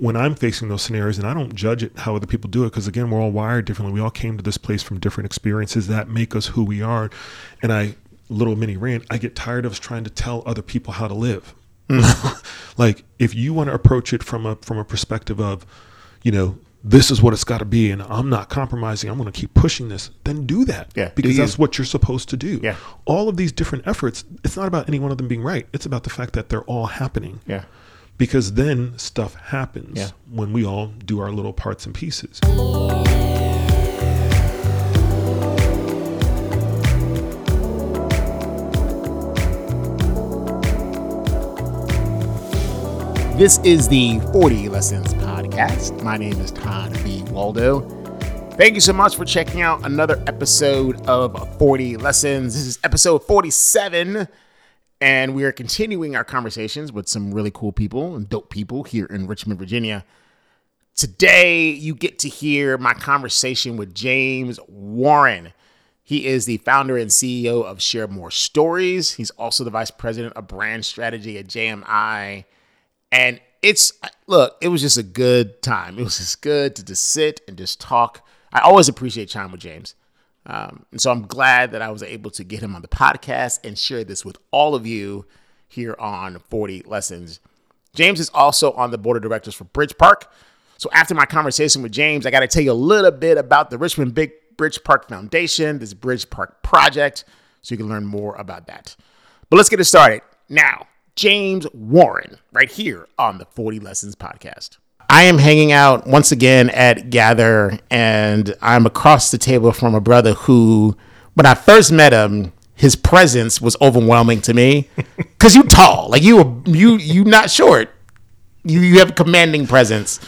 when I'm facing those scenarios, and I don't judge it how other people do it, because again, we're all wired differently. We all came to this place from different experiences that make us who we are. And I, little mini rant, I get tired of us trying to tell other people how to live. Mm-hmm. like if you want to approach it from a from a perspective of, you know, this is what it's got to be, and I'm not compromising. I'm going to keep pushing this. Then do that. Yeah, because that's what you're supposed to do. Yeah. All of these different efforts. It's not about any one of them being right. It's about the fact that they're all happening Yeah. Because then stuff happens Yeah. when we all do our little parts and pieces. This is the 40 Lessons Podcast. My name is Todd B. Waldo. Thank you so much for checking out another episode of 40 Lessons. This is episode 47, and we are continuing our conversations with some really cool people and dope people here in Richmond, Virginia. Today, you get to hear my conversation with James Warren. He is the founder and CEO of Share More Stories. He's also the vice president of brand strategy at JMI. And it's, look, it was just a good time. It was just good to just sit and just talk. I always appreciate time with James. Um, and so I'm glad that I was able to get him on the podcast and share this with all of you here on 40 Lessons. James is also on the board of directors for Bridge Park. So after my conversation with James, I got to tell you a little bit about the Richmond Big Bridge Park Foundation, this Bridge Park project, so you can learn more about that. But let's get it started. Now, James Warren, right here on the 40 Lessons podcast. I am hanging out once again at Gather, and I'm across the table from a brother who, when I first met him, his presence was overwhelming to me because you tall, like you were you you not short, you you have a commanding presence,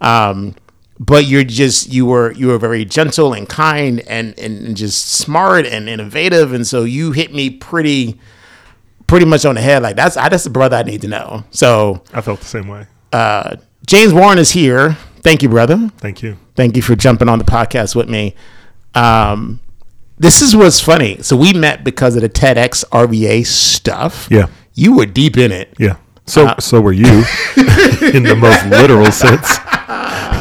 um, but you're just you were you were very gentle and kind and and just smart and innovative, and so you hit me pretty pretty much on the head. Like that's I that's the brother I need to know. So I felt the same way. uh, James Warren is here. Thank you, brother. Thank you. Thank you for jumping on the podcast with me. Um, this is what's funny. So we met because of the TEDx RVA stuff. Yeah. You were deep in it. Yeah. So so were you in the most literal sense.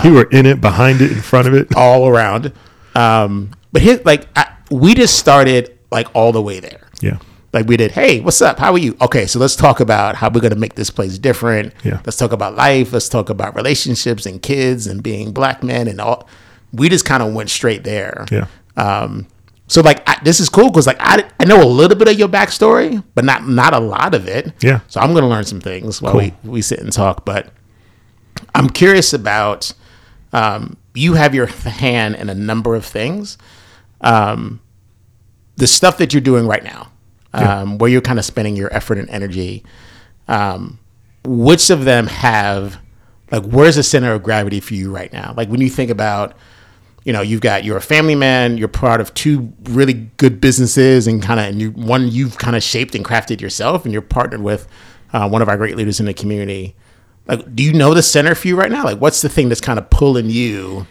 You were in it, behind it, in front of it. all around. Um, but his like I, we just started like all the way there. Yeah. Like we did, hey, what's up? How are you? Okay, so let's talk about how we're gonna make this place different. Yeah. Let's talk about life. Let's talk about relationships and kids and being black men and all. We just kind of went straight there. Yeah. Um, so like I, this is cool because like I, I know a little bit of your backstory, but not not a lot of it. Yeah. So I'm gonna learn some things while Cool. we we sit and talk. But I'm curious about um, you have your hand in a number of things. Um, the stuff that you're doing right now, um, where you're kind of spending your effort and energy. Um, which of them have like where's the center of gravity for you right now? Like when you think about you know you've got you're a family man you're part of two really good businesses and kind of and you one you've kind of shaped and crafted yourself and you're partnered with uh, one of our great leaders in the community. Like do you know the center for you right now? Like what's the thing that's kind of pulling you?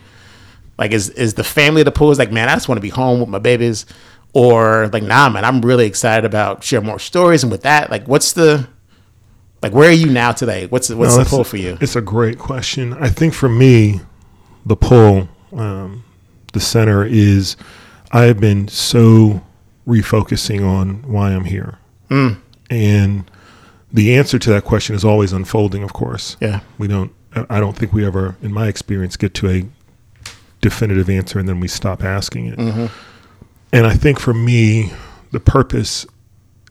Like is is the family the pull? Is like man i just want to be home with my babies or like nah man i'm really excited about share more stories and with that like what's the like where are you now today what's the, what's No, the pull for you It's a great question. I think for me, the pull, um, the center is I have been so refocusing on why I'm here. And the answer to that question is always unfolding, of course. yeah We don't, I I don't think we ever, in my experience, get to a definitive answer and then we stop asking it. And I think for me, the purpose,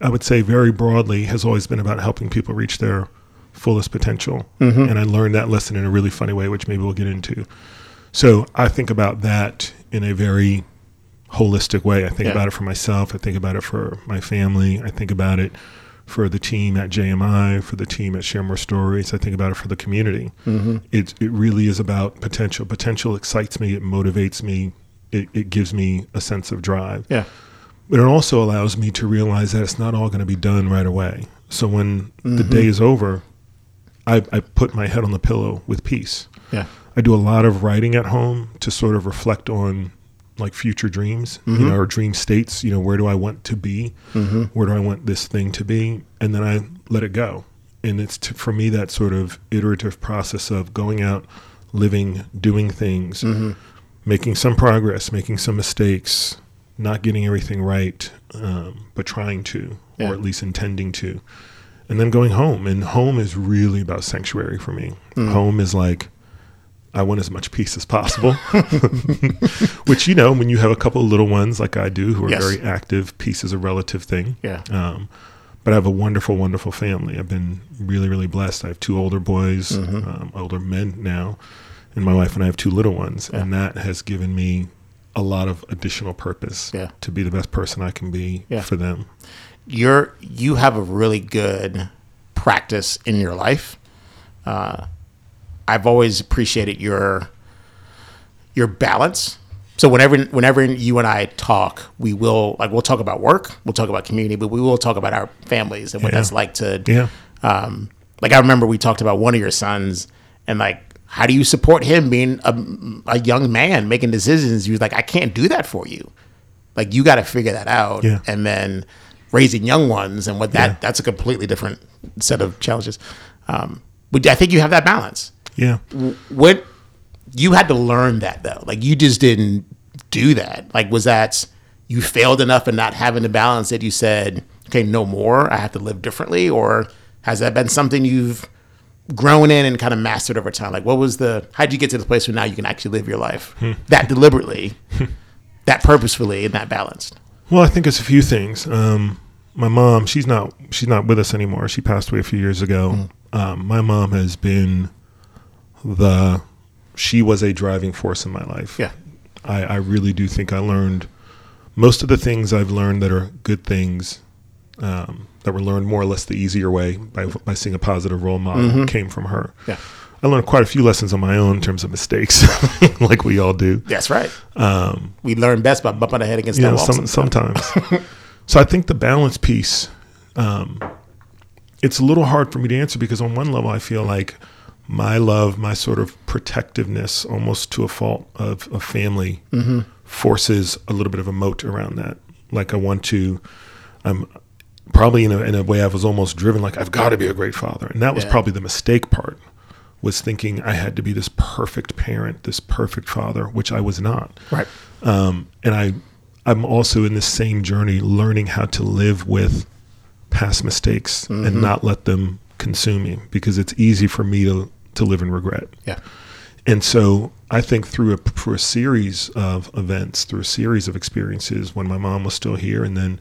I would say very broadly, has always been about helping people reach their fullest potential. Mm-hmm. And I learned that lesson in a really funny way, which maybe we'll get into. So I think about that in a very holistic way. I think Yeah. about it for myself. I think about it for my family. I think about it for the team at JMI, for the team at Share More Stories. I think about it for the community. Mm-hmm. It, it really is about potential. Potential excites me. It motivates me. It, it gives me a sense of drive. yeah But it also allows me to realize that it's not all going to be done right away. So when the mm-hmm. day is over, I, I put my head on the pillow with peace. yeah I do a lot of writing at home to sort of reflect on like future dreams, you mm-hmm. know, or dream states. You know, where do I want to be? Mm-hmm. Where do I want this thing to be? And then I let it go. and it's to, for me that sort of iterative process of going out, living, doing things, making some progress, making some mistakes, not getting everything right, um, but trying to, Yeah. or at least intending to, and then going home. And home is really about sanctuary for me. Home is like I want as much peace as possible. Which you know, when you have a couple of little ones like I do, who are Yes. very active, peace is a relative thing. Yeah. Um, but I have a wonderful, wonderful family. I've been really, really blessed. I have two older boys, Mm-hmm. um, older men now, and my wife and I have two little ones, and that has given me a lot of additional purpose Yeah. to be the best person I can be Yeah. for them. you're you have a really good practice in your life. Uh, I've always appreciated your your balance. So whenever whenever you and I talk, we will like we'll talk about work, we'll talk about community, but we will talk about our families and what Yeah. that's like to Yeah. um, like I remember we talked about one of your sons and like how do you support him being a, a young man making decisions? He was like, I can't do that for you. Like you got to figure that out. Yeah. And then raising young ones and what that Yeah. that's a completely different set of challenges. Um, but I think you have that balance. Yeah. What you had to learn that though. Like you just didn't do that. Like was that you failed enough in not having the balance that you said, okay, no more. I have to live differently, or has that been something you've grown in and kind of mastered over time? Like what was the? How did you get to the place where now you can actually live your life that deliberately, that purposefully, and that balanced? Well, I think it's a few things. Um, my mom, she's not she's not with us anymore. She passed away a few years ago. Um, my mom has been the she was a driving force in my life. Yeah. I, I really do think I learned most of the things I've learned that are good things um, that were learned more or less the easier way by by seeing a positive role model came from her. Yeah. I learned quite a few lessons on my own in terms of mistakes, like we all do. That's right. Um, we learn best by bumping our head against the wall. some, sometimes. sometimes. so I think the balance piece, um, it's a little hard for me to answer because on one level I feel like my love, my sort of protectiveness, almost to a fault of a family, forces a little bit of a moat around that. Like I want to, I'm probably in a, in a way I was almost driven like I've got to be a great father, and that was Yeah. probably the mistake part. Was thinking I had to be this perfect parent, this perfect father, which I was not Right. um, and I I'm also in this same journey learning how to live with past mistakes and not let them consume me because it's easy for me to to live in regret. Yeah. And so I think through a through a series of events, through a series of experiences when my mom was still here and then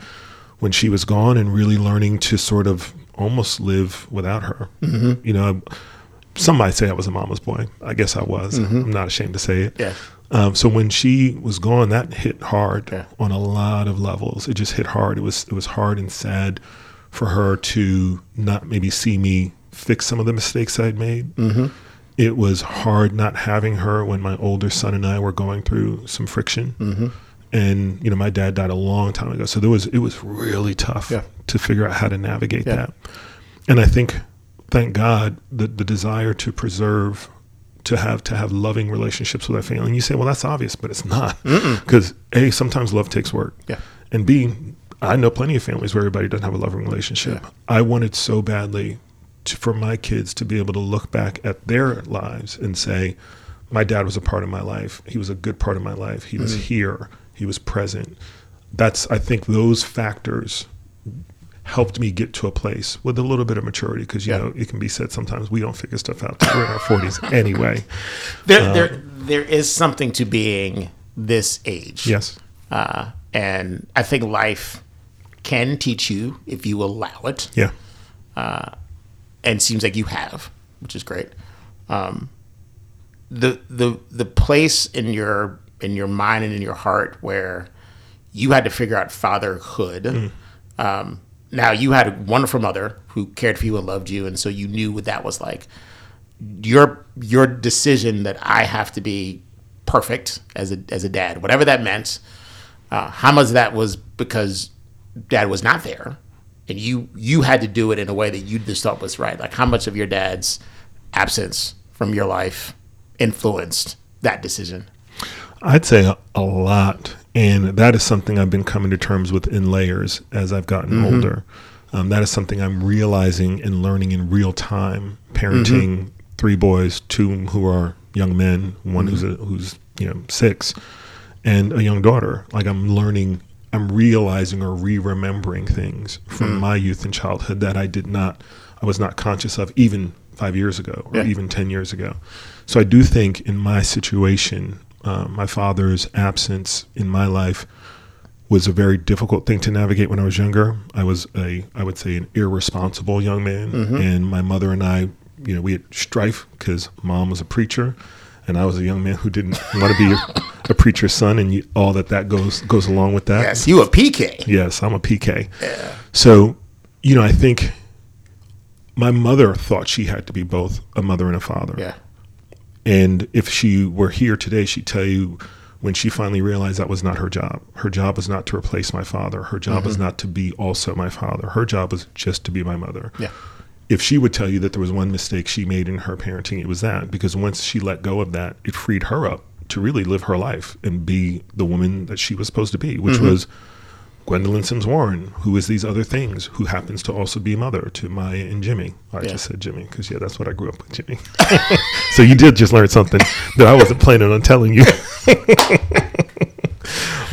when she was gone and really learning to sort of almost live without her. You know, some might say I was a mama's boy. I guess I was. I'm not ashamed to say it. Yeah. Um, so when she was gone, that hit hard Yeah. on a lot of levels. It just hit hard. It was it was hard and sad for her to not maybe see me fix some of the mistakes I'd made. Mm-hmm. It was hard not having her when my older son and I were going through some friction. Mm-hmm. And you know, my dad died a long time ago, so there was it was really tough Yeah. to figure out how to navigate Yeah. that. And I think, thank God, the the desire to preserve, to have to have loving relationships with our family. And you say, well, that's obvious, but it's not, because a sometimes love takes work, Yeah. and b I know plenty of families where everybody doesn't have a loving relationship. Yeah. I wanted so badly to, for my kids to be able to look back at their lives and say, my dad was a part of my life. He was a good part of my life. He was here. He was present. That's I think those factors helped me get to a place with a little bit of maturity because you Yeah. know it can be said sometimes we don't figure stuff out we're in our 40s anyway. There, there, there is something to being this age. Yes. Uh, and I think life can teach you if you allow it. Yeah. and seems like you have, which is great. Um, the the the place in your in your mind and in your heart where you had to figure out fatherhood. Um, now you had a wonderful mother who cared for you and loved you, and so you knew what that was like. Your your decision that I have to be perfect as a as a dad, whatever that meant. Uh, how much of that was because dad was not there, and you you had to do it in a way that you just thought was right. Like how much of your dad's absence from your life influenced that decision? I'd say a, a lot, and that is something I've been coming to terms with in layers as I've gotten mm-hmm. older. Um, that is something I'm realizing and learning in real time, parenting mm-hmm. three boys, two who are young men, one who's mm-hmm. a, who's you know six, and a young daughter. Like I'm learning, I'm realizing or re-remembering things from mm. my youth and childhood that I did not, I was not conscious of even five years ago or Yeah. even ten years ago. So I do think in my situation, uh, my father's absence in my life was a very difficult thing to navigate when I was younger. I was a, I would say, an irresponsible young man, and my mother and I, you know, we had strife because mom was a preacher, and I was a young man who didn't want to be a, a preacher's son, and you, all that that goes goes along with that. Yes, you a PK. Yes, I'm a PK. Yeah. So, you know, I think my mother thought she had to be both a mother and a father. Yeah. And if she were here today, she'd tell you when she finally realized that was not her job. Her job was not to replace my father. Her job was mm-hmm. not to be also my father. Her job was just to be my mother. Yeah. If she would tell you that there was one mistake she made in her parenting, it was that. Because once she let go of that, it freed her up to really live her life and be the woman that she was supposed to be, which mm-hmm. was Gwendolyn Sims Warren, who is these other things, who happens to also be mother to Maya and Jimmy. I Yeah. just said Jimmy because, yeah, that's what I grew up with, Jimmy. so you did just learn something that I wasn't planning on telling you.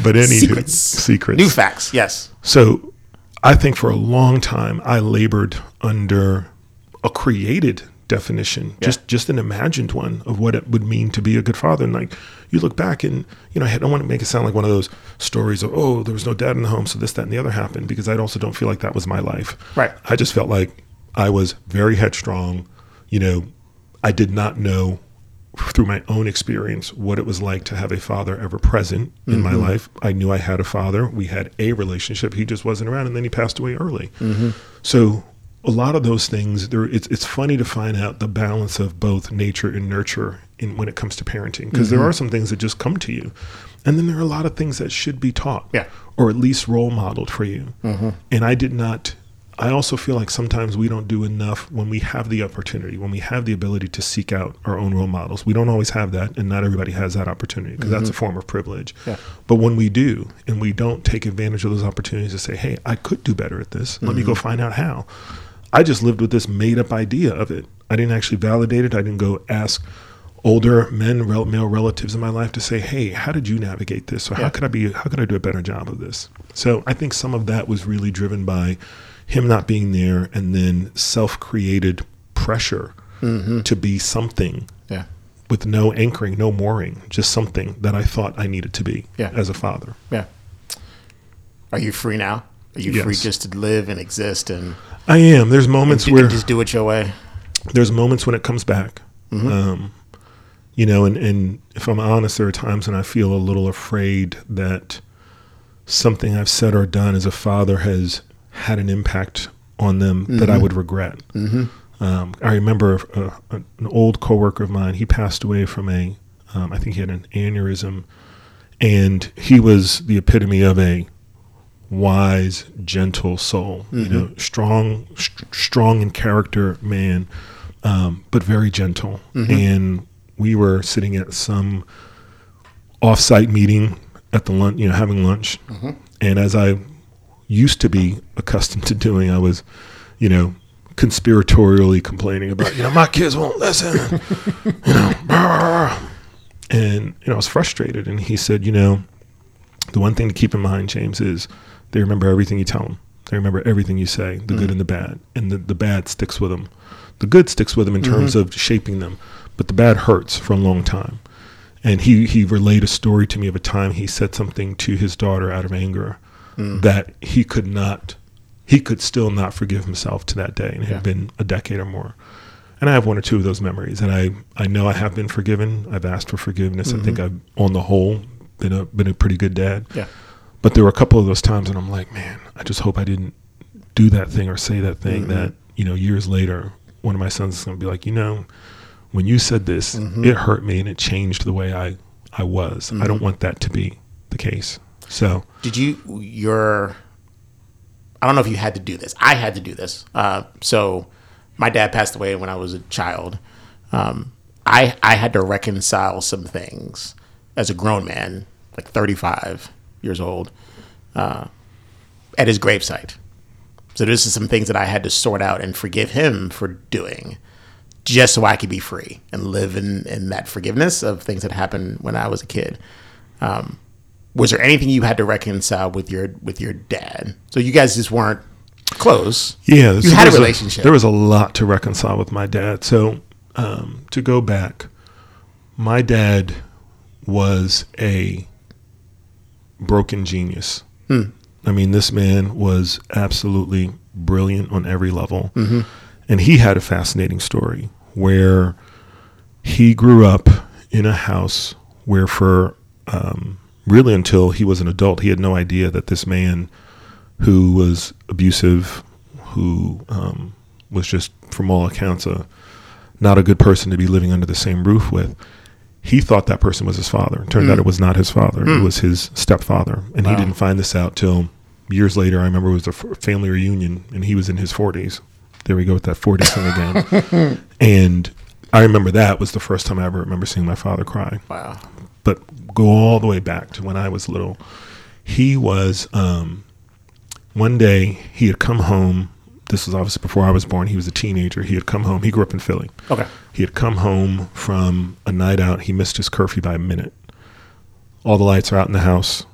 but any Secrets. secrets. New facts. Yes. So I think for a long time I labored under a created definition, just just an imagined one of what it would mean to be a good father. And like you look back and you know, I don't want to make it sound like one of those stories of oh, there was no dad in the home, so this, that, and the other happened because I also don't feel like that was my life. Right. I just felt like I was very headstrong. You know, I did not know through my own experience what it was like to have a father ever present in my mm-hmm. life. I knew I had a father. We had a relationship. He just wasn't around, and then he passed away early. Mm-hmm. So a lot of those things, there it's it's funny to find out the balance of both nature and nurture in when it comes to parenting because there mm-hmm. are some things that just come to you, and then there are a lot of things that should be taught, Yeah. or at least role modeled for you. Mm-hmm. And I did not. I also feel like sometimes we don't do enough when we have the opportunity, when we have the ability to seek out our own role models. We don't always have that, and not everybody has that opportunity because that's a mm-hmm. form of privilege. Yeah. But when we do, and we don't take advantage of those opportunities to say, hey, I could do better at this, let me go find out how. I just lived with this made up idea of it. I didn't actually validate it. I didn't go ask older men, rel- male relatives in my life to say, "Hey, how did you navigate this? Or how could I be? How could I do a better job of this?" So I think some of that was really driven by him not being there, and then self-created pressure to be something Yeah. with no anchoring, no mooring, just something that I thought I needed to be Yeah. as a father. Yeah. Are you free now? Are you free just to live and exist and I am. There's moments do, where and just do it your way? there's moments when it comes back. Um, you know, and, and if I'm honest, there are times when I feel a little afraid that something I've said or done as a father has had an impact on them that I would regret. Um, I remember uh, an old coworker of mine. He passed away from a, um, I think he had an aneurysm, and he was the epitome of a wise, gentle soul. You know, strong, st- strong in character man, um, but very gentle. And we were sitting at some off-site meeting at the lunch, you know, having lunch. Mm-hmm. And as I used to be accustomed to doing, I was, you know, conspiratorially complaining about, you know, my kids won't listen, you know, and you know, I was frustrated. And he said, you know, the one thing to keep in mind, James, is they remember everything you tell them. They remember everything you say, the good mm. and the bad, and the, the bad sticks with them. The good sticks with them in terms mm-hmm. of shaping them, but the bad hurts for a long time. And he he relayed a story to me of a time he said something to his daughter out of anger mm. that he could not, he could still not forgive himself to that day, and it Yeah. had been a decade or more. And I have one or two of those memories, and I I know I have been forgiven. I've asked for forgiveness. I mm-hmm. think I've, on the whole, been a been a pretty good dad. Yeah. But there were a couple of those times, and I'm like, man, I just hope I didn't do that thing or say that thing that you know years later, one of my sons is going to be like, you know, when you said this, it hurt me and it changed the way I I was. I don't want that to be the case. So Did you your I don't know if you had to do this. I had to do this. Uh, so my dad passed away when I was a child. Um, I I had to reconcile some things as a grown man, like 35 years old, uh, at his gravesite. So this is some things that I had to sort out and forgive him for doing just so I could be free and live in, in that forgiveness of things that happened when I was a kid. Um, was there anything you had to reconcile with your with your dad? So you guys just weren't close. Yeah, you had a relationship. there was a lot to reconcile with my dad. So um, to go back, my dad was a broken genius. I mean, this man was absolutely brilliant on every level. And he had a fascinating story where he grew up in a house where, for um, really until he was an adult, he had no idea that this man who was abusive, who um, was just, from all accounts, a not a good person to be living under the same roof with. He thought that person was his father. Turned out it was not his father. It was his stepfather, and he didn't find this out till years later. I remember it was a family reunion, and he was in his forties. There we go with that forty thing again. and I remember that was the first time I ever remember seeing my father cry wow. but go all the way back to when I was little. He was um, one day he had come home. This was obviously before I was born. He was a teenager. He had come home. He grew up in Philly. Okay. He had come home from a night out. He missed his curfew by a minute. All the lights are out in the house,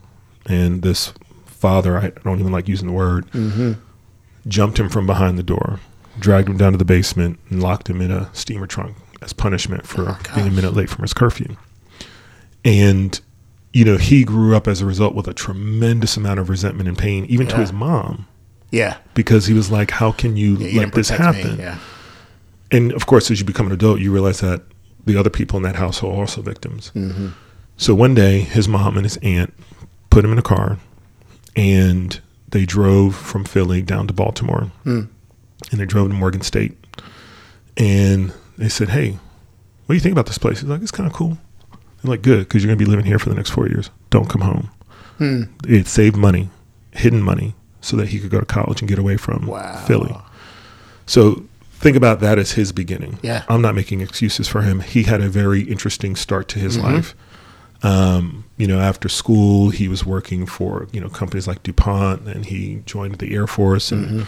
and this father, I don't even like using the word, mm-hmm. jumped him from behind the door, dragged him down to the basement, and locked him in a steamer trunk as punishment for Oh, being a minute late from his curfew. And, you know, he grew up as a result with a tremendous amount of resentment and pain, even to his mom, Yeah. because he was like, How can you Yeah, let this happen? me. Yeah. and of course, as you become an adult, you realize that the other people in that household are also victims. So one day, his mom and his aunt put him in a car, and they drove from Philly down to Baltimore, and they drove to Morgan State, and they said, "Hey, what do you think about this place?" He's like, "It's kind of cool." They're like, "Good, because you're gonna be living here for the next four years. Don't come home." It saved money, hidden money, so that he could go to college and get away from Wow. Philly. So think about that as his beginning. Yeah. I'm not making excuses for him. He had a very interesting start to Mm-hmm. his life. Um, you know, after school, he was working for, you know, companies like DuPont and he joined the Air Force and Mm-hmm.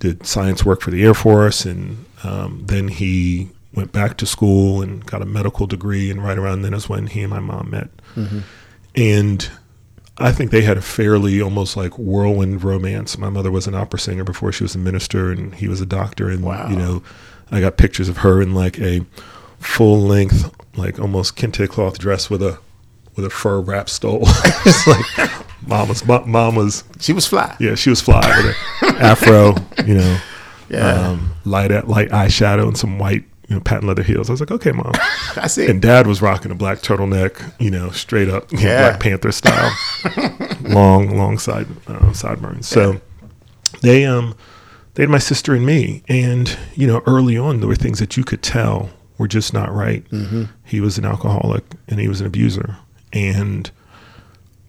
did science work for the Air Force. And um, then he went back to school and got a medical degree. And right around then is when he and my mom met. Mm-hmm. And I think they had a fairly almost like whirlwind romance. My mother was an opera singer before she was a minister, and he was a doctor. And Wow. you know, I got pictures of her in like a full length, like almost kente cloth dress with a with a fur wrap stole. it's like mama's mama's. She was fly. Yeah, she was fly with an afro. You know, Yeah. um, light light eyeshadow and some white you know patent leather heels. I was like, okay, mom. I see. And dad was rocking a black turtleneck, you know, straight up Yeah. Black Panther style, long, long side uh, sideburns. So they um they had my sister and me, and you know, early on there were things that you could tell were just not right. He was an alcoholic and he was an abuser, and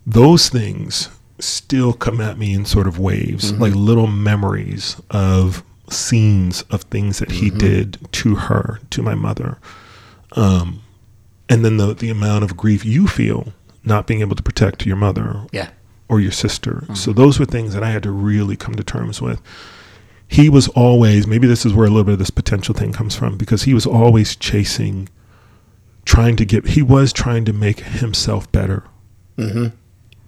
those things still come at me in sort of waves, like little memories of scenes of things that he did to her, to my mother. Um, and then the the amount of grief you feel not being able to protect your mother yeah. or your sister. So those were things that I had to really come to terms with. He was always maybe this is where a little bit of this potential thing comes from because he was always chasing trying to get he was trying to make himself better. Mm-hmm.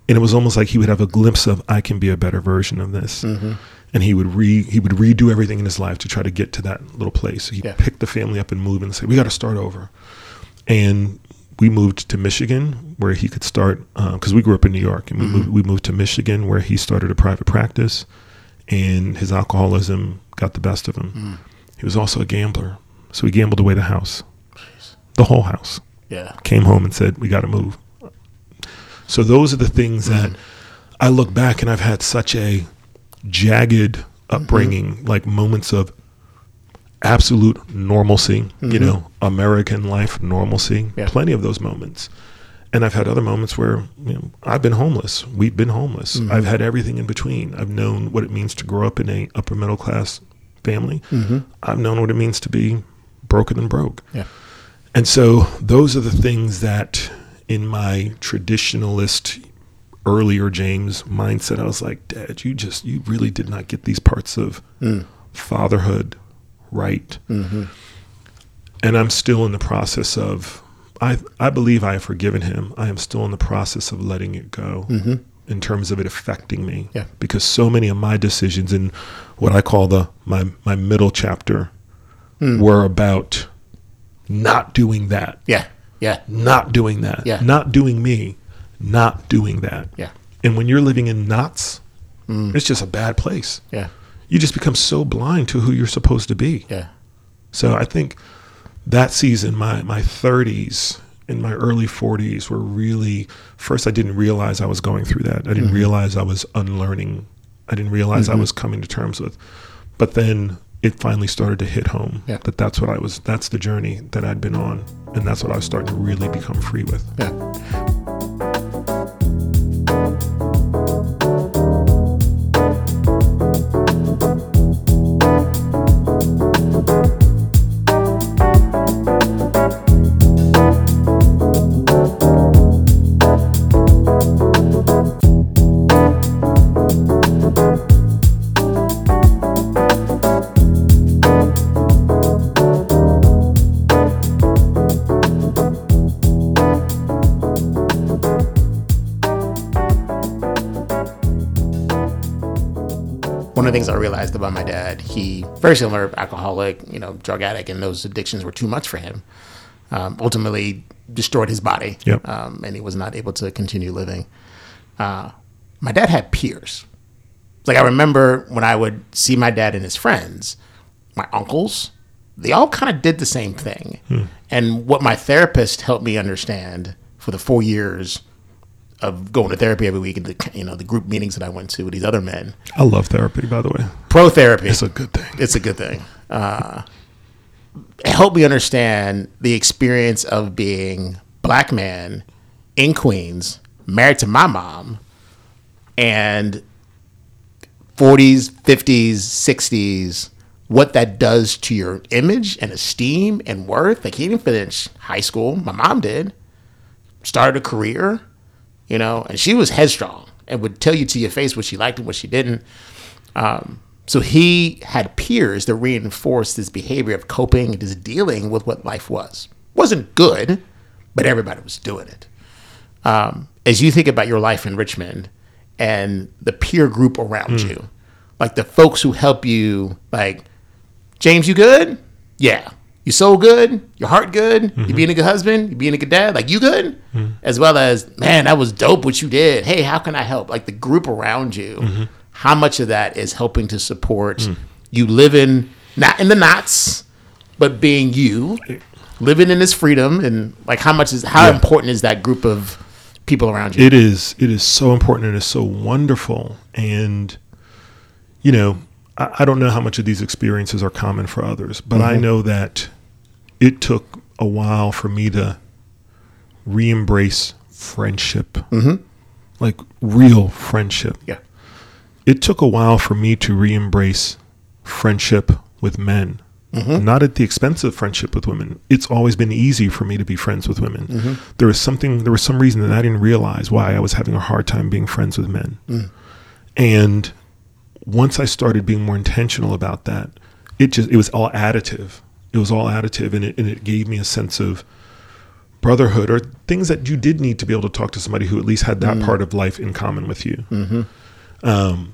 And it was almost like he would have a glimpse of I can be a better version of this. Mm-hmm. And he would re he would redo everything in his life to try to get to that little place. He'd Yeah. pick the family up and move and say, "We got to start over." And we moved to Michigan, where he could start uh, because we grew up in New York, and we mm-hmm. moved we moved to Michigan, where he started a private practice, and his alcoholism got the best of him. Mm. He was also a gambler, so he gambled away the house, the whole house Yeah. came home and said, "We got to move." So those are the things that mm. I look back and I've had such a jagged mm-hmm. upbringing, like moments of absolute normalcy, you mm-hmm. know, American life normalcy. Yeah. Plenty of those moments. And I've had other moments where you know, I've been homeless. We've been homeless. Mm-hmm. I've had everything in between. I've known what it means to grow up in a upper middle class family. I've known what it means to be broken and broke. Yeah. And so those are the things that in my traditionalist earlier James mindset. I was like, Dad, you just you really did not get these parts of mm. fatherhood right. Mm-hmm. And I'm still in the process of. I I believe I have forgiven him. I am still in the process of letting it go. Mm-hmm. In terms of it affecting me, Yeah. because so many of my decisions in what I call the my my middle chapter mm. were about not doing that Yeah. Yeah. not doing that. Yeah. Not doing me, not doing that. Yeah. And when you're living in knots, it's just a bad place. Yeah. You just become so blind to who you're supposed to be. Yeah. So I think that season, my my 30s and my early 40s were really first I didn't realize I was going through that. I didn't Mm-hmm. realize I was unlearning. I didn't realize I was coming to terms with. But then it finally started to hit home Yeah. that that's what I was that's the journey that I'd been on and that's what I was starting to really become free with. Yeah. One of the things I realized about my dad, he very similar alcoholic, you know, drug addict, and those addictions were too much for him. Um, ultimately, destroyed his body, Yep. um, and he was not able to continue living. Uh, my dad had peers. Like I remember when I would see my dad and his friends, my uncles, they all kind of did the same thing. And what my therapist helped me understand for the four years of going to therapy every week and the you know the group meetings that I went to with these other men, I love therapy by the way. pro therapy. It's a good thing. it's a good thing. Uh, it helped me understand the experience of being black man in Queens, married to my mom, and 40s, 50s, 60s, what that does to your image and esteem and worth. Like he didn't finish high school. My mom did. Started a career, you know, and she was headstrong and would tell you to your face what she liked and what she didn't. Um, so he had peers that reinforced this behavior of coping and just dealing with what life was. Wasn't good, but everybody was doing it. Um, as you think about your life in Richmond and the peer group around you, like the folks who help you, like James, you good? Yeah. You soul good? Your heart good? You mm-hmm. being a good husband? You being a good dad? Like you good? Mm-hmm. As well as, man, that was dope what you did. Hey, how can I help? Like the group around you, mm-hmm. how much of that is helping to support mm. you living not in the knots, but being you, living in this freedom and like how much is how Yeah. important is that group of people around you? It is. It is so important and it's so wonderful. And, you know, I, I don't know how much of these experiences are common for others, but I know that it took a while for me to re embrace friendship, mm-hmm. like real friendship. yeah. It took a while for me to re embrace friendship with men. Mm-hmm. Not at the expense of friendship with women. It's always been easy for me to be friends with women. Mm-hmm. There was something, there was some reason that I didn't realize why I was having a hard time being friends with men. Mm. And once I started being more intentional about that, it just it was all additive. It was all additive, and it and it gave me a sense of brotherhood or things that you did need to be able to talk to somebody who at least had that part of life in common with you. Um,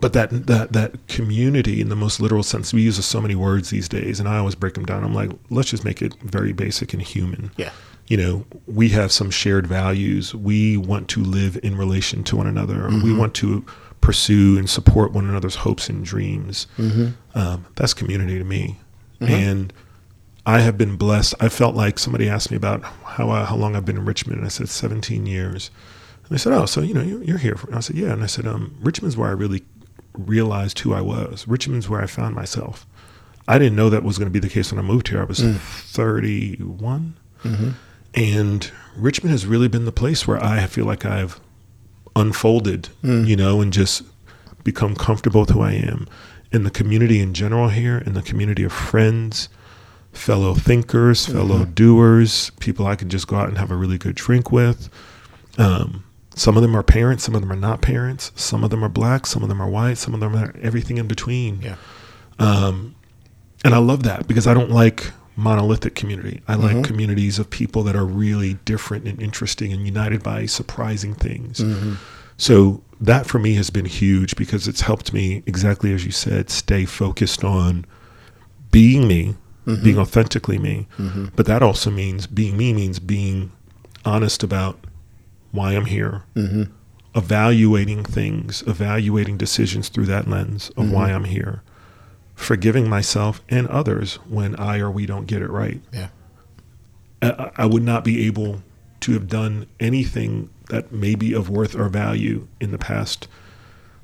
but that that that community in the most literal sense, we use so many words these days, and I always break them down. I'm like, let's just make it very basic and human Yeah. you know, we have some shared values. We want to live in relation to one another. We want to pursue and support one another's hopes and dreams. Um, that's community to me. And I have been blessed. I felt like somebody asked me about how uh, how long I've been in Richmond, and I said 17 years. And they said, "Oh, so you know you're, you're here?" And I said, "Yeah." And I said, um, "Richmond's where I really realized who I was. Richmond's where I found myself. I didn't know that was going to be the case when I moved here. I was 31." And Richmond has really been the place where I feel like I've unfolded, you know, and just become comfortable with who I am. In the community in general here, in the community of friends, fellow thinkers, fellow doers, people I can just go out and have a really good drink with. Um, some of them are parents, some of them are not parents, some of them are black, some of them are white, some of them are everything in between. Yeah. Um, and I love that because I don't like monolithic community. I like communities of people that are really different and interesting and united by surprising things. So that for me has been huge because it's helped me exactly as you said stay focused on being me, mm-hmm. being authentically me. Mm-hmm. But that also means being me means being honest about why I'm here, mm-hmm. evaluating things, evaluating decisions through that lens of why I'm here, forgiving myself and others when I or we don't get it right. Yeah. I, I would not be able to have done anything that may be of worth or value in the past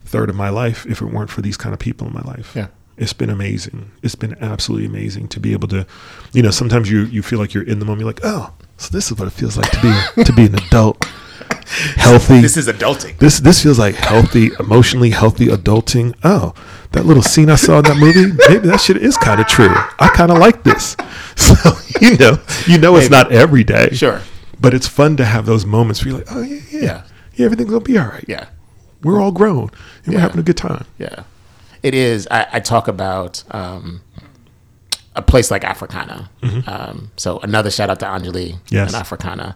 third of my life if it weren't for these kind of people in my life. Yeah. It's been amazing. It's been absolutely amazing to be able to, you know, sometimes you, you feel like you're in the moment. You're like, oh, so this is what it feels like to be to be an adult, healthy. This is adulting. This this feels like healthy, emotionally healthy adulting. Oh, that little scene I saw in that movie, maybe that shit is kind of true. I kind of like this. So you know, you know, it's not every day, Sure. But it's fun to have those moments where you're like, oh yeah, yeah, Yeah. yeah, everything's gonna be all right. Yeah. We're all grown and we're having a good time. Yeah, it is. I, I talk about um, a place like Afrikana. Um, so another shout out to Enjoli Mm-hmm. Yes. and Afrikana.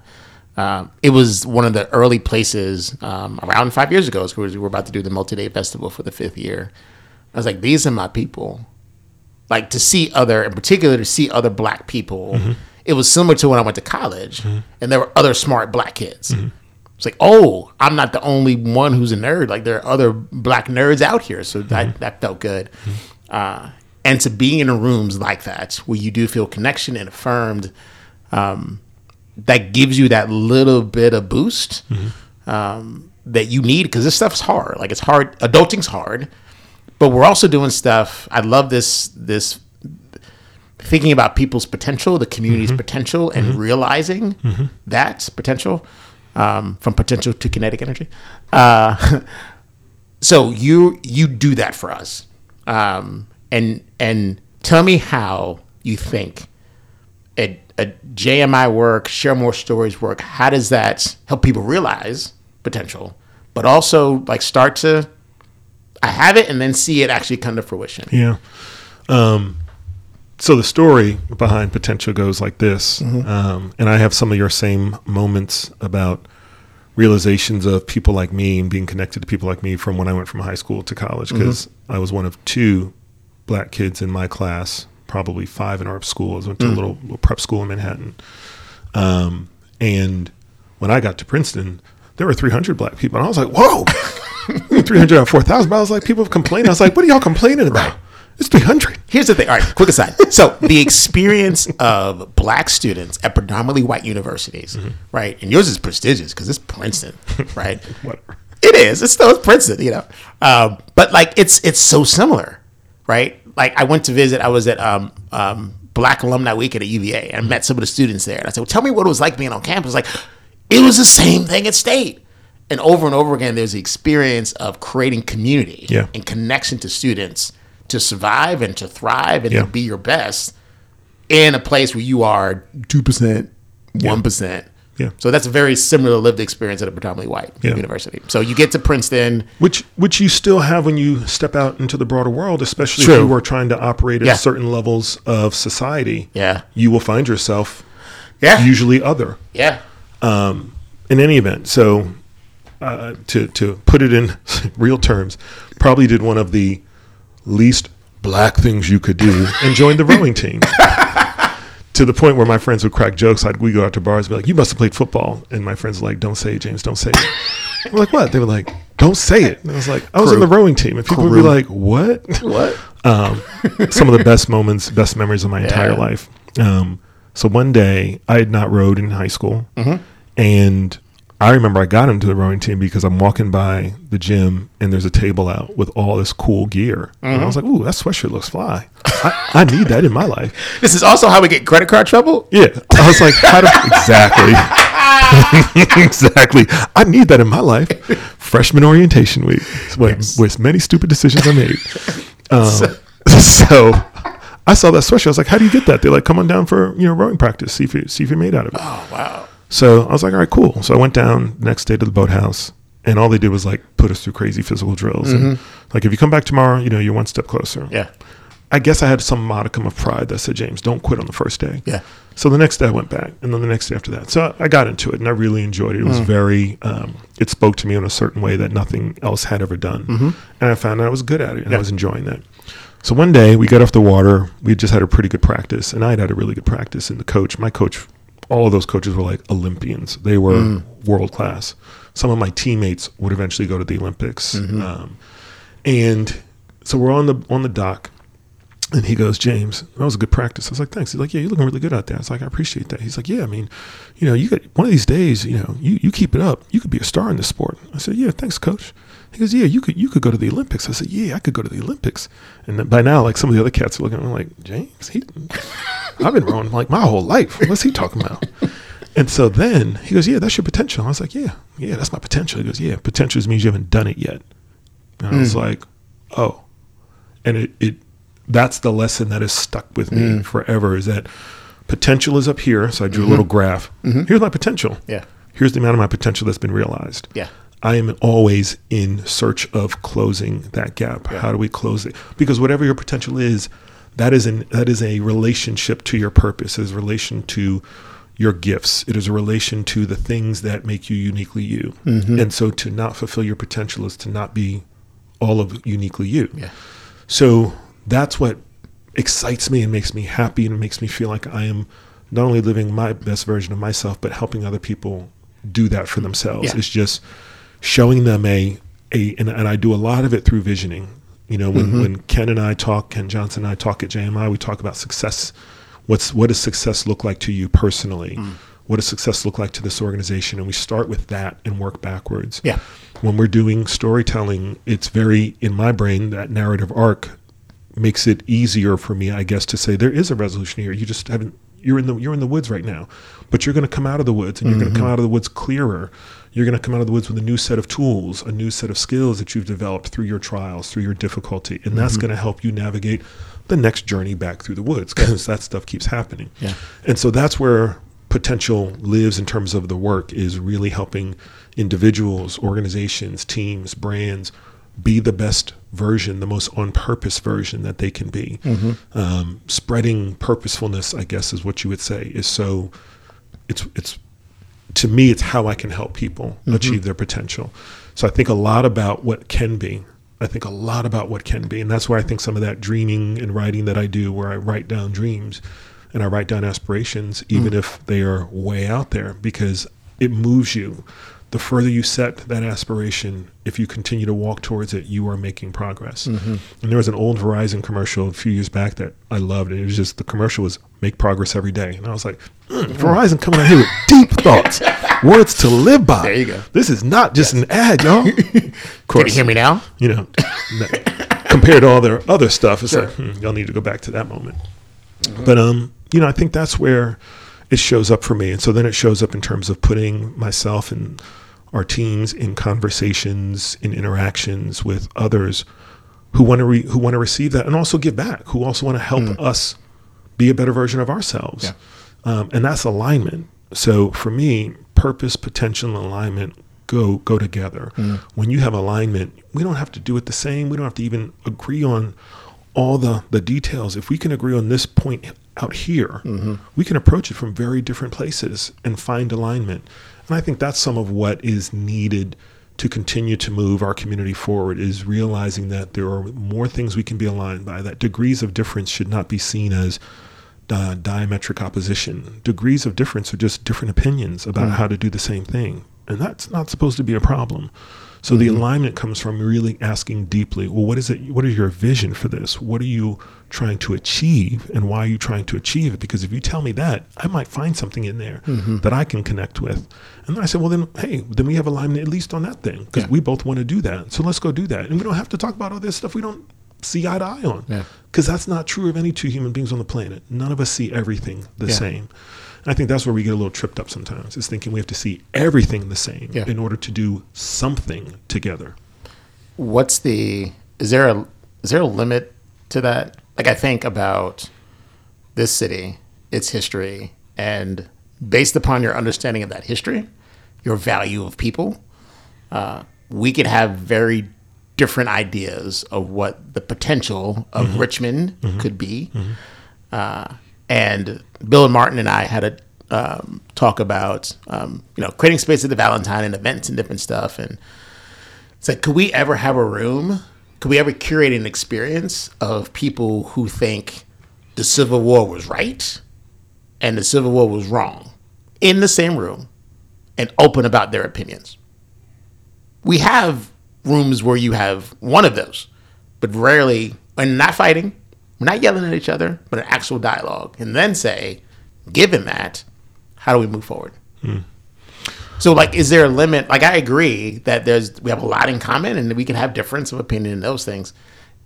Um, it was one of the early places um, around five years ago. we were about to do the multi-day festival for the fifth year. I was like, these are my people. Like to see other, in particular, to see other black people. It was similar to when I went to college, and there were other smart black kids. It's like, oh, I'm not the only one who's a nerd. Like there are other black nerds out here, so that that felt good. Uh, and to be in rooms like that where you do feel connection and affirmed, um, that gives you that little bit of boost um, that you need because this stuff's hard. Like it's hard. Adulting's hard, but we're also doing stuff. I love this this thinking about people's potential, the community's potential, and realizing that potential um, from potential to kinetic energy. Uh, so you you do that for us, um, and and tell me how you think a, a JMI work, share more stories work. How does that help people realize potential, but also like start to I have it and then see it actually come to fruition. Yeah. Um, so the story behind potential goes like this, um, and I have some of your same moments about realizations of people like me and being connected to people like me from when I went from high school to college because I was one of two black kids in my class, probably five in our school. I went to a little, little prep school in Manhattan, um, and when I got to Princeton, there were 300 black people, and I was like, "Whoa, 300 out of 4,000." But I was like, people have complained. I was like, "What are y'all complaining about?" It's 300. Here's the thing. All right, quick aside. So the experience of black students at predominantly white universities, right? And yours is prestigious because it's Princeton, right? Whatever. It is. It's still it's Princeton, you know. Um, but like it's it's so similar, right? Like I went to visit. I was at um, um, Black Alumni Week at UVA and I met some of the students there. And I said, "Well, tell me what it was like being on campus." Like it was the same thing at State. And over and over again, there's the experience of creating community Yeah. and connection to students to survive and to thrive and Yeah. to be your best in a place where you are two percent, one percent. Yeah. So that's a very similar lived experience at a predominantly white Yeah. university. So you get to Princeton. Which which you still have when you step out into the broader world, especially True. if you are trying to operate at Yeah. certain levels of society. Yeah. You will find yourself Yeah. usually other yeah. in any event. So uh, to to put it in real terms, probably did one of the least black things you could do and joined the rowing team. to the point where my friends would crack jokes. I'd we go out to bars and be like, "You must have played football," and my friends were like, "Don't say it, James. Don't say it." I'm like, "What?" They were like, "Don't say it." And I was like, "I was in the rowing team," and people would be like, "What?" What? um, some of the best moments, best memories of my entire life. Um, so one day I had not rowed in high school, and I remember I got into the rowing team because I'm walking by the gym and there's a table out with all this cool gear, and I was like, "Ooh, that sweatshirt looks fly. I, I need that in my life." This is also how we get credit card trouble. Yeah, I was like, "How do exactly?" exactly. I need that in my life. Freshman orientation week, with, Yes. with many stupid decisions I made. Um, so I saw that sweatshirt. I was like, "How do you get that?" They're like, "Come on down for you know rowing practice. See if you see if you're made out of it." Oh wow. So I was like, all right, cool. So I went down next day to the boathouse, and all they did was like put us through crazy physical drills. And mm-hmm. like, if you come back tomorrow, you know, you're one step closer. Yeah. I guess I had some modicum of pride that said, James, don't quit on the first day. Yeah. So the next day I went back, and then the next day after that. So I got into it, and I really enjoyed it. It was mm. very, um, it spoke to me in a certain way that nothing else had ever done, mm-hmm. and I found I was good at it, and Yeah. I was enjoying that. So one day we got off the water. We just had a pretty good practice, and I had had a really good practice. And the coach, my coach, all of those coaches were like Olympians. They were world class. Some of my teammates would eventually go to the Olympics, um, and so we're on the on the dock. And he goes, James, that was a good practice. I was like, thanks. He's like, yeah, you're looking really good out there. I was like, I appreciate that. He's like, yeah, I mean, you know, you got one of these days, you know, you, you keep it up, you could be a star in this sport. I said, yeah, thanks, coach. He goes, yeah, you could you could go to the Olympics. I said, yeah, I could go to the Olympics. And then by now, like some of the other cats are looking at me like, James, he, I've been rowing like my whole life. What's he talking about? And so then he goes, yeah, that's your potential. I was like, yeah, yeah, that's my potential. He goes, yeah, potential means you haven't done it yet. And I was like, oh, and it, it that's the lesson that has stuck with me Mm. forever is that potential is up here so i drew a little graph here's my potential Mm-hmm. Yeah. here's the amount of my potential that's been realized Yeah. I am always in search of closing that gap how do we close it because whatever your potential is that is an that is a relationship to your purpose it is a relation to your gifts it is a relation to the things that make you uniquely you Mm-hmm. and so to not fulfill your potential is to not be all of uniquely you Yeah. so that's what excites me and makes me happy and makes me feel like I am not only living my best version of myself, but helping other people do that for themselves. Yeah. It's just showing them a, a and, and I do a lot of it through visioning. You know, when, mm-hmm. when Ken and I talk, Ken Johnson and I talk at JMI, we talk about success. What's what does success look like to you personally? Mm. What does success look like to this organization? And we start with that and work backwards Yeah. when we're doing storytelling, it's very in my brain that narrative arc makes it easier for me, I guess, to say there is a resolution here. You just haven't. You're in the you're in the woods right now, but you're going to come out of the woods, and you're going to come mm-hmm. out of the woods clearer. You're going to come out of the woods with a new set of tools, a new set of skills that you've developed through your trials, through your difficulty, and that's going to help you navigate the next journey back through the woods because that stuff keeps happening. Yeah. And so that's where potential lives in terms of the work is really helping individuals, organizations, teams, brands be the best version, the most on purpose version that they can be. Um, spreading purposefulness, I guess, is what you would say, is so. It's it's to me, it's how I can help people mm-hmm. achieve their potential. So I think a lot about what can be. I think a lot about what can be, and that's where I think some of that dreaming and writing that I do, where I write down dreams and I write down aspirations, even mm. if they are way out there, because it moves you. The further you set that aspiration, if you continue to walk towards it, you are making progress. And there was an old Verizon commercial a few years back that I loved. And it was just the commercial was make progress every day. And I was like, "Mm, Verizon coming out here with deep thoughts, words to live by. There you go. This is not just an ad, y'all. Of Can you hear me now? you know, compared to all their other stuff, it's like hmm, y'all need to go back to that moment. But um, you know, I think that's where it shows up for me, and so then it shows up in terms of putting myself and our teams in conversations, in interactions with others who want to re- who want to receive that and also give back, who also want to help us be a better version of ourselves, Yeah. um, and that's alignment. So for me, purpose, potential, alignment go go together. When you have alignment, we don't have to do it the same. We don't have to even agree on all the the details. If we can agree on this point out here, we can approach it from very different places and find alignment. And I think that's some of what is needed to continue to move our community forward is realizing that there are more things we can be aligned by that degrees of difference should not be seen as uh, diametric opposition. Degrees of difference are just different opinions about how to do the same thing. And that's not supposed to be a problem. So the mm-hmm. alignment comes from really asking deeply, well, what is it? What is your vision for this? What are you trying to achieve and why are you trying to achieve it? Because if you tell me that, I might find something in there mm-hmm. that I can connect with. And then I said, well, then, hey, then we have alignment at least on that thing because Yeah. we both want to do that. So let's go do that. And we don't have to talk about all this stuff we don't see eye to eye on Yeah. because that's not true of any two human beings on the planet. None of us see everything the Yeah. same. And I think that's where we get a little tripped up sometimes, is thinking we have to see everything the same Yeah. in order to do something together. what's the is there a is there a limit to that like i think about this city its history and based upon your understanding of that history, your value of people, uh, we could have very different ideas of what the potential of Mm-hmm. Richmond could be. Uh, and Bill and Martin and I had a um, talk about um, you know creating space at the Valentine and events and different stuff. And it's like, could we ever have a room? Could we ever curate an experience of people who think the Civil War was right and the Civil War was wrong in the same room and open about their opinions? We have rooms where you have one of those, but rarely, and not fighting, we're not yelling at each other, but an actual dialogue. And then say, given that, how do we move forward? Hmm. So, like, is there a limit? Like, I agree that there's we have a lot in common, and we can have difference of opinion in those things.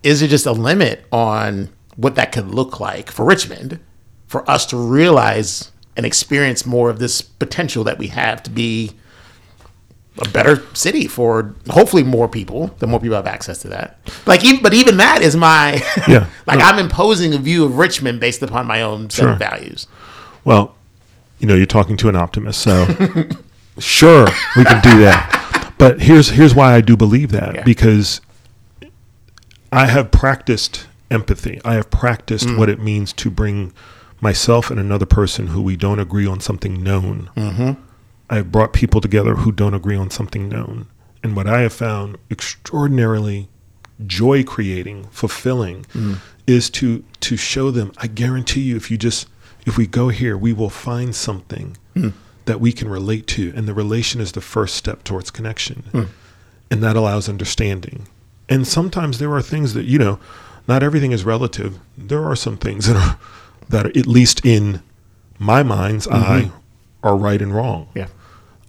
Is there just a limit on what that could look like for Richmond, for us to realize and experience more of this potential that we have to be a better city for hopefully more people? The more people have access to that. Like, even, but even that is my Yeah. like I'm imposing a view of Richmond based upon my own set Sure. of values. Well, you know, you're talking to an optimist, so sure, we can do that. But here's here's why I do believe that Yeah. because I have practiced empathy. I have practiced what it means to bring myself and another person who we don't agree on something known. Mm-hmm. I have brought people together who don't agree on something known. And what I have found extraordinarily joy creating, fulfilling, mm-hmm. is to to show them. I guarantee you, if you just if we go here, we will find something hmm. that we can relate to, and the relation is the first step towards connection, hmm. and that allows understanding. And sometimes there are things that you know, not everything is relative. There are some things that are that are at least in my mind's mm-hmm. eye are right and wrong. Yeah.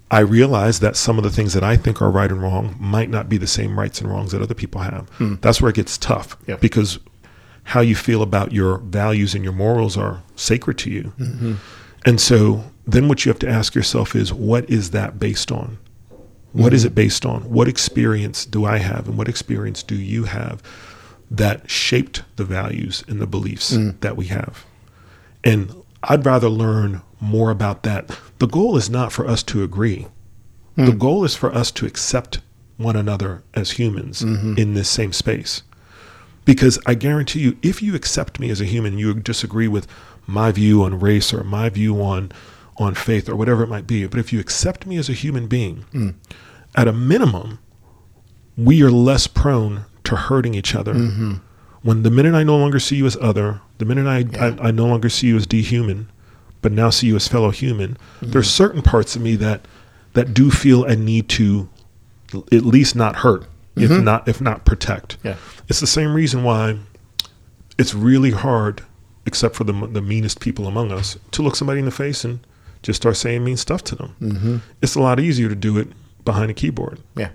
I realize that some of the things that I think are right and wrong might not be the same rights and wrongs that other people have. Hmm. That's where it gets tough Yeah. because how you feel about your values and your morals are sacred to you. Mm-hmm. And so then what you have to ask yourself is what is that based on? What is mm-hmm. it based on? What experience do I have and what experience do you have that shaped the values and the beliefs mm. that we have? And I'd rather learn more about that. The goal is not for us to agree. The hmm. goal is for us to accept one another as humans mm-hmm. in this same space. Because I guarantee you, if you accept me as a human, you disagree with my view on race or my view on on faith or whatever it might be. But if you accept me as a human being, hmm. at a minimum, we are less prone to hurting each other. Mm-hmm. When the minute I no longer see you as other, the minute I, I, I no longer see you as dehuman, but now see you as fellow human, there's certain parts of me that that do feel a need to at least not hurt, if not if not protect. Yeah. It's the same reason why it's really hard, except for the the meanest people among us, to look somebody in the face and just start saying mean stuff to them. Mm-hmm. It's a lot easier to do it behind a keyboard Yeah.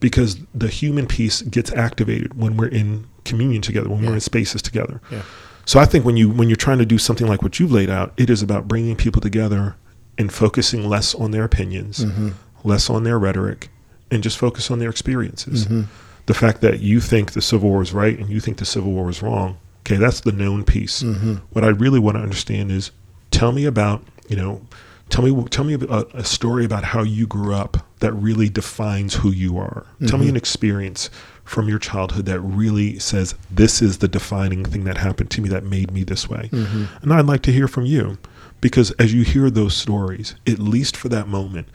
because the human piece gets activated when we're in communion together, when we're in spaces together. Yeah. So I think when you when you're trying to do something like what you've laid out, it is about bringing people together and focusing less on their opinions, Mm-hmm. less on their rhetoric, and just focus on their experiences. Mm-hmm. The fact that you think the Civil War is right and you think the Civil War is wrong, okay, that's the known piece. Mm-hmm. What I really want to understand is, tell me about you know, tell me tell me a, a story about how you grew up that really defines who you are. Tell me mm-hmm. an experience from your childhood that really says this is the defining thing that happened to me that made me this way. Mm-hmm. And I'd like to hear from you because as you hear those stories, at least for that moment,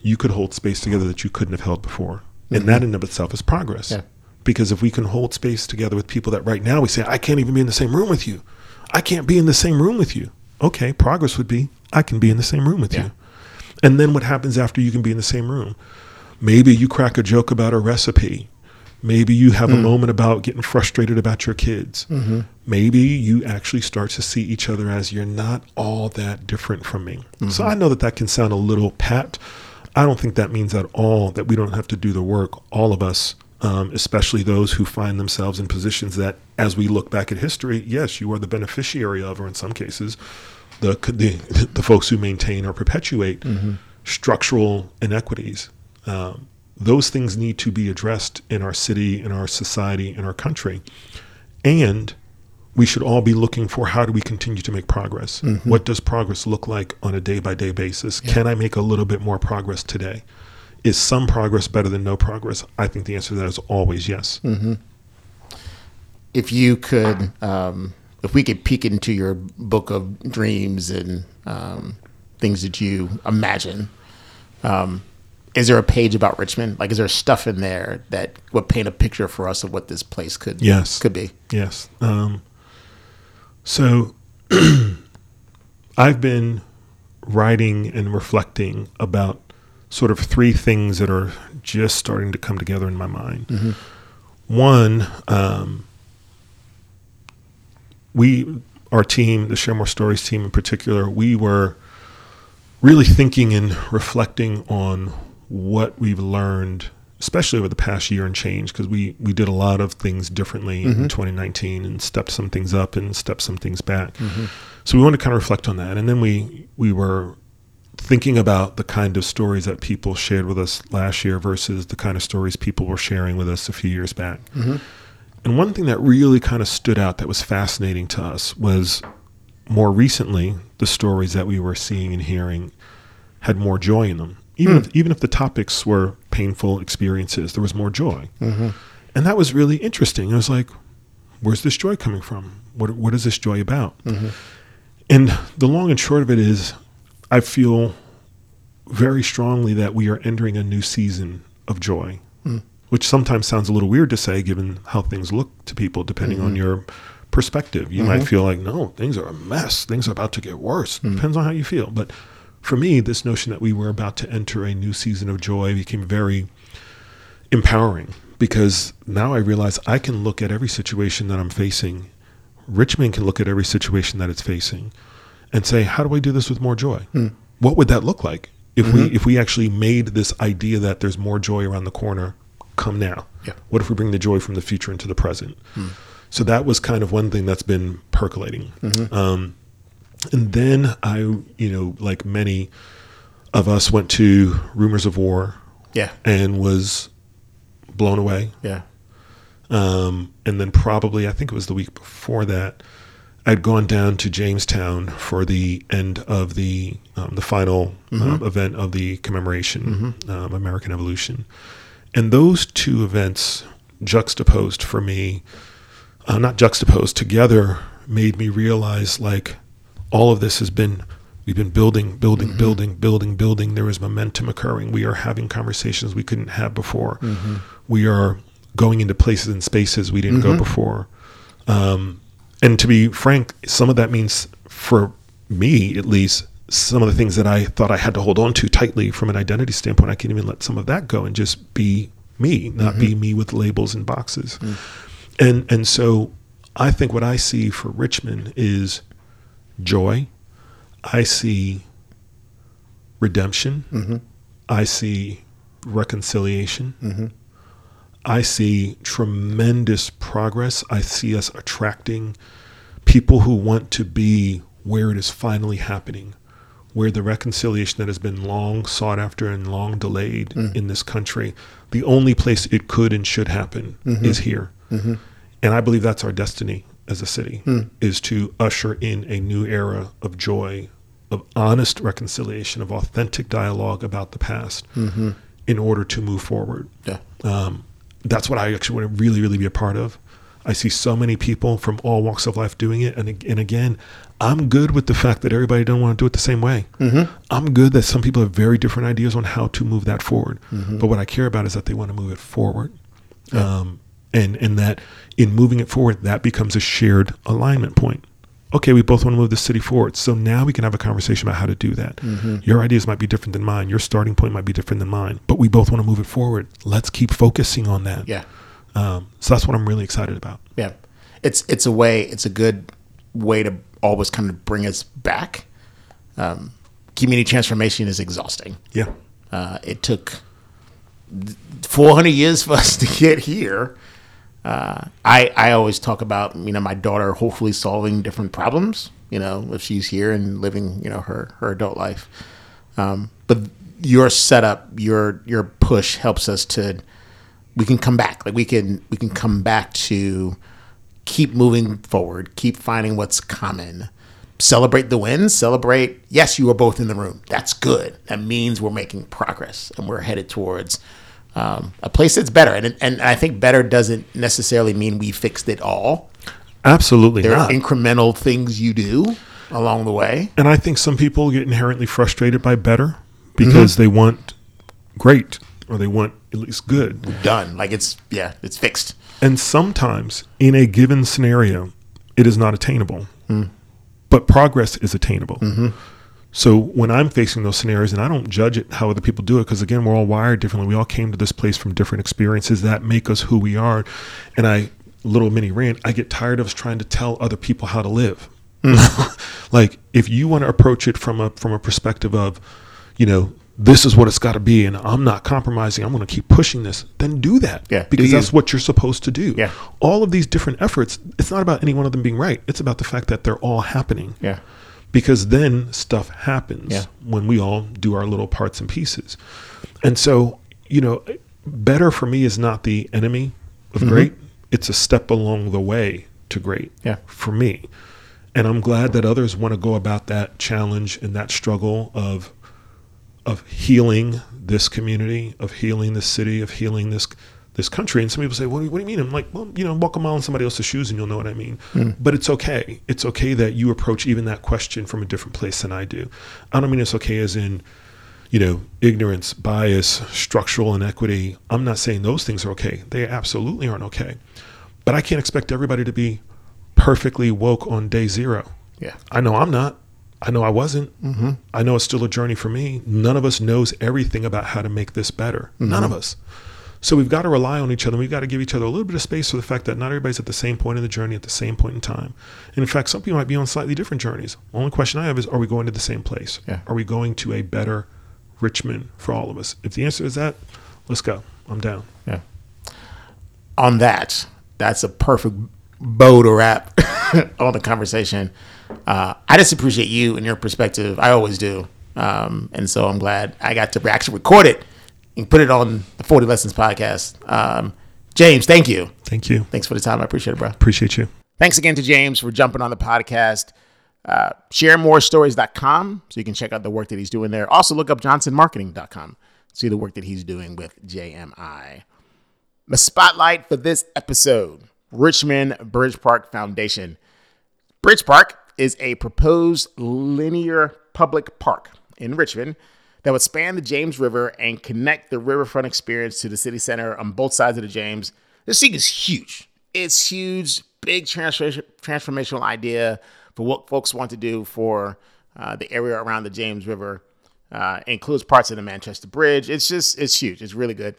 you could hold space together that you couldn't have held before. And mm-hmm. that in and of itself is progress. Yeah. Because if we can hold space together with people that right now we say, I can't even be in the same room with you. I can't be in the same room with you. Okay, progress would be I can be in the same room with Yeah. you. And then what happens after you can be in the same room? Maybe you crack a joke about a recipe. Maybe you have a moment about getting frustrated about your kids. Maybe you actually start to see each other as you're not all that different from me. So I know that that can sound a little pat. I don't think that means at all that we don't have to do the work, all of us, um, especially those who find themselves in positions that, as we look back at history, yes, you are the beneficiary of, or in some cases, the the, the folks who maintain or perpetuate structural inequities. Um, those things need to be addressed in our city, in our society, in our country. And we should all be looking for how do we continue to make progress? What does progress look like on a day by day basis? Can I make a little bit more progress today? Is some progress better than no progress? I think the answer to that is always yes. if you could, um, if we could peek into your book of dreams and um, things that you imagine, um, is there a page about Richmond? Like, is there stuff in there that would paint a picture for us of what this place could Yes. could be? Yes. Um, so I've been writing and reflecting about sort of three things that are just starting to come together in my mind. One, um, we, our team, the Share More Stories team in particular, we were really thinking and reflecting on what we've learned, especially over the past year and change, because we, we did a lot of things differently in mm-hmm. 2019 and stepped some things up and stepped some things back. Mm-hmm. So we wanted to kind of reflect on that. And then we, we were thinking about the kind of stories that people shared with us last year versus the kind of stories people were sharing with us a few years back. Mm-hmm. And one thing that really kind of stood out that was fascinating to us was more recently the stories that we were seeing and hearing had more joy in them. Even hmm. if, even if the topics were painful experiences, there was more joy, mm-hmm. and that was really interesting. I was like, where's this joy coming from? What what is this joy about? Mm-hmm. And the long and short of it is, I feel very strongly that we are entering a new season of joy, hmm. which sometimes sounds a little weird to say given how things look to people, depending on mm-hmm. your perspective. You might feel like, no, things are a mess. Things are about to get worse. Hmm. Depends on how you feel. But for me, this notion that we were about to enter a new season of joy became very empowering because now I realize I can look at every situation that I'm facing. Richmond can look at every situation that it's facing and say, how do I do this with more joy? Hmm. What would that look like if we mm-hmm. if we actually made this idea that there's more joy around the corner come now? Yeah. What if we bring the joy from the future into the present? Hmm. So that was kind of one thing that's been percolating. Mm-hmm. Um, and then I, you know, like many of us, went to Rumors of War Yeah, and was blown away. yeah, Um, and then probably, I think it was the week before that, I'd gone down to Jamestown for the end of the um, the final um, event of the commemoration, um, American Evolution, and those two events juxtaposed for me, uh, not juxtaposed together, made me realize like all of this has been. We've been building, building, mm-hmm. building, building, building. There is momentum occurring. We are having conversations we couldn't have before. Mm-hmm. We are going into places and spaces we didn't go mm-hmm. before. Um, and to be frank, some of that means for me, at least, some of the things that I thought I had to hold on to tightly from an identity standpoint, I can even let some of that go and just be me, not be me with labels and boxes. Mm. And and so I think what I see for Richmond is joy. I see redemption. Mm-hmm. I see reconciliation. Mm-hmm. I see tremendous progress. I see us attracting people who want to be where it is finally happening, where the reconciliation that has been long sought after and long delayed mm. in this country, the only place it could and should happen mm-hmm. is here. And I believe that's our destiny as a city is to usher in a new era of joy, of honest reconciliation, of authentic dialogue about the past in order to move forward. Yeah, um, that's what I actually want to really, really be a part of. I see so many people from all walks of life doing it, and and again, I'm good with the fact that everybody don't want to do it the same way. I'm good that some people have very different ideas on how to move that forward. But what I care about is that they want to move it forward, um, and and that in moving it forward, that becomes a shared alignment point. Okay, we both want to move the city forward. So now we can have a conversation about how to do that. Your ideas might be different than mine. Your starting point might be different than mine, but we both want to move it forward. Let's keep focusing on that. yeah, Um, so that's what I'm really excited about. yeah. It's it's a way. It's a good way to always kind of bring us back. Um, community transformation is exhausting. Yeah. Uh, it took 400 years for us to get here. Uh, I I always talk about you know my daughter hopefully solving different problems. You know if she's here and living you know her her adult life. Um, but your setup, your your push helps us to we can come back. Like we can we can come back to keep moving forward, keep finding what's common. Celebrate the wins, celebrate, yes, you are both in the room. That's good. That means we're making progress and we're headed towards um, a place that's better. And, and I think better doesn't necessarily mean we fixed it all. Absolutely There not. are incremental things you do along the way. and I think some people get inherently frustrated by better because Mm-hmm. they want great or they want at least good. Done. Like it's, yeah, it's fixed. And sometimes in a given scenario, it is not attainable, but progress is attainable. So when I'm facing those scenarios, and I don't judge it how other people do it, because again, we're all wired differently. We all came to this place from different experiences that make us who we are. And I, little mini rant, I get tired of us trying to tell other people how to live. Mm. like if you want to approach it from a from a perspective of, you know, this is what it's got to be, and I'm not compromising. I'm going to keep pushing this. Then do that. Yeah, because that's what you're supposed to do. Yeah. All of these different efforts, it's not about any one of them being right. It's about the fact that they're all happening. Yeah. Because then stuff happens Yeah. when we all do our little parts and pieces. And so, you know, better for me is not the enemy of mm-hmm. great. It's a step along the way to great Yeah. for me. And I'm glad that others want to go about that challenge and that struggle of of healing this community, of healing this city, of healing this this country. And some people say, "What do you, what do you mean?" I'm like, "Well, you know, walk a mile in somebody else's shoes, and you'll know what I mean." But it's okay. It's okay that you approach even that question from a different place than I do. I don't mean it's okay as in, you know, ignorance, bias, structural inequity. I'm not saying those things are okay. They absolutely aren't okay. But I can't expect everybody to be perfectly woke on day zero. Yeah. I know I'm not. I know I wasn't. Mm-hmm. I know it's still a journey for me. None of us knows everything about how to make this better. None of us. So we've got to rely on each other. We've got to give each other a little bit of space for the fact that not everybody's at the same point in the journey at the same point in time. And in fact, some people might be on slightly different journeys. Only question I have is, are we going to the same place? Yeah. Are we going to a better Richmond for all of us? If the answer is that, let's go. I'm down. Yeah. On that, that's a perfect bow to wrap on the conversation. Uh, I just appreciate you and your perspective. I always do. Um, and so I'm glad I got to actually record it and put it on the 40 Lessons podcast. Um, James, thank you. Thank you. Thanks for the time. I appreciate it, bro. Appreciate you. Thanks again to James for jumping on the podcast. Uh, sharemorestories.com so you can check out the work that he's doing there. Also, look up johnsonmarketing.com. See the work that he's doing with JMI. The spotlight for this episode Richmond Bridge Park Foundation. Bridge Park is a proposed linear public park in Richmond that would span the James River and connect the riverfront experience to the city center on both sides of the James. This thing is huge. It's huge, big transformation, transformational idea for what folks want to do for uh, the area around the James River. Uh, includes parts of the Manchester Bridge. It's just, it's huge. It's really good.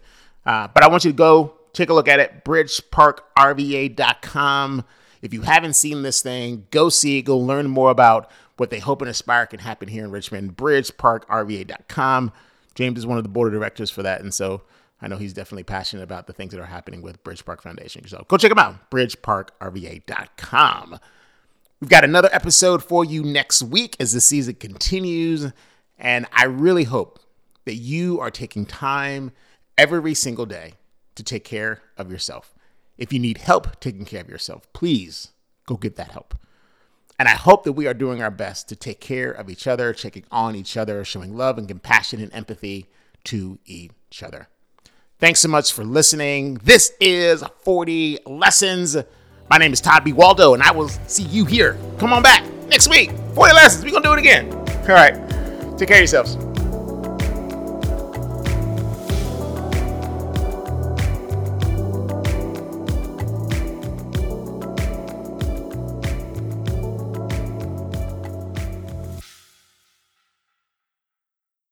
Uh, but I want you to go take a look at it, bridgeparkrva.com. If you haven't seen this thing, go see it. Go learn more about what they hope and aspire can happen here in Richmond. Bridgeparkrva.com. James is one of the board of directors for that. And so I know he's definitely passionate about the things that are happening with Bridge Park Foundation. So go check him out, bridgeparkrva.com. We've got another episode for you next week as the season continues. And I really hope that you are taking time every single day to take care of yourself. If you need help taking care of yourself, please go get that help. And I hope that we are doing our best to take care of each other, checking on each other, showing love and compassion and empathy to each other. Thanks so much for listening. This is 40 Lessons. My name is Todd B. Waldo, and I will see you here. Come on back next week. 40 Lessons. We're going to do it again. All right. Take care of yourselves.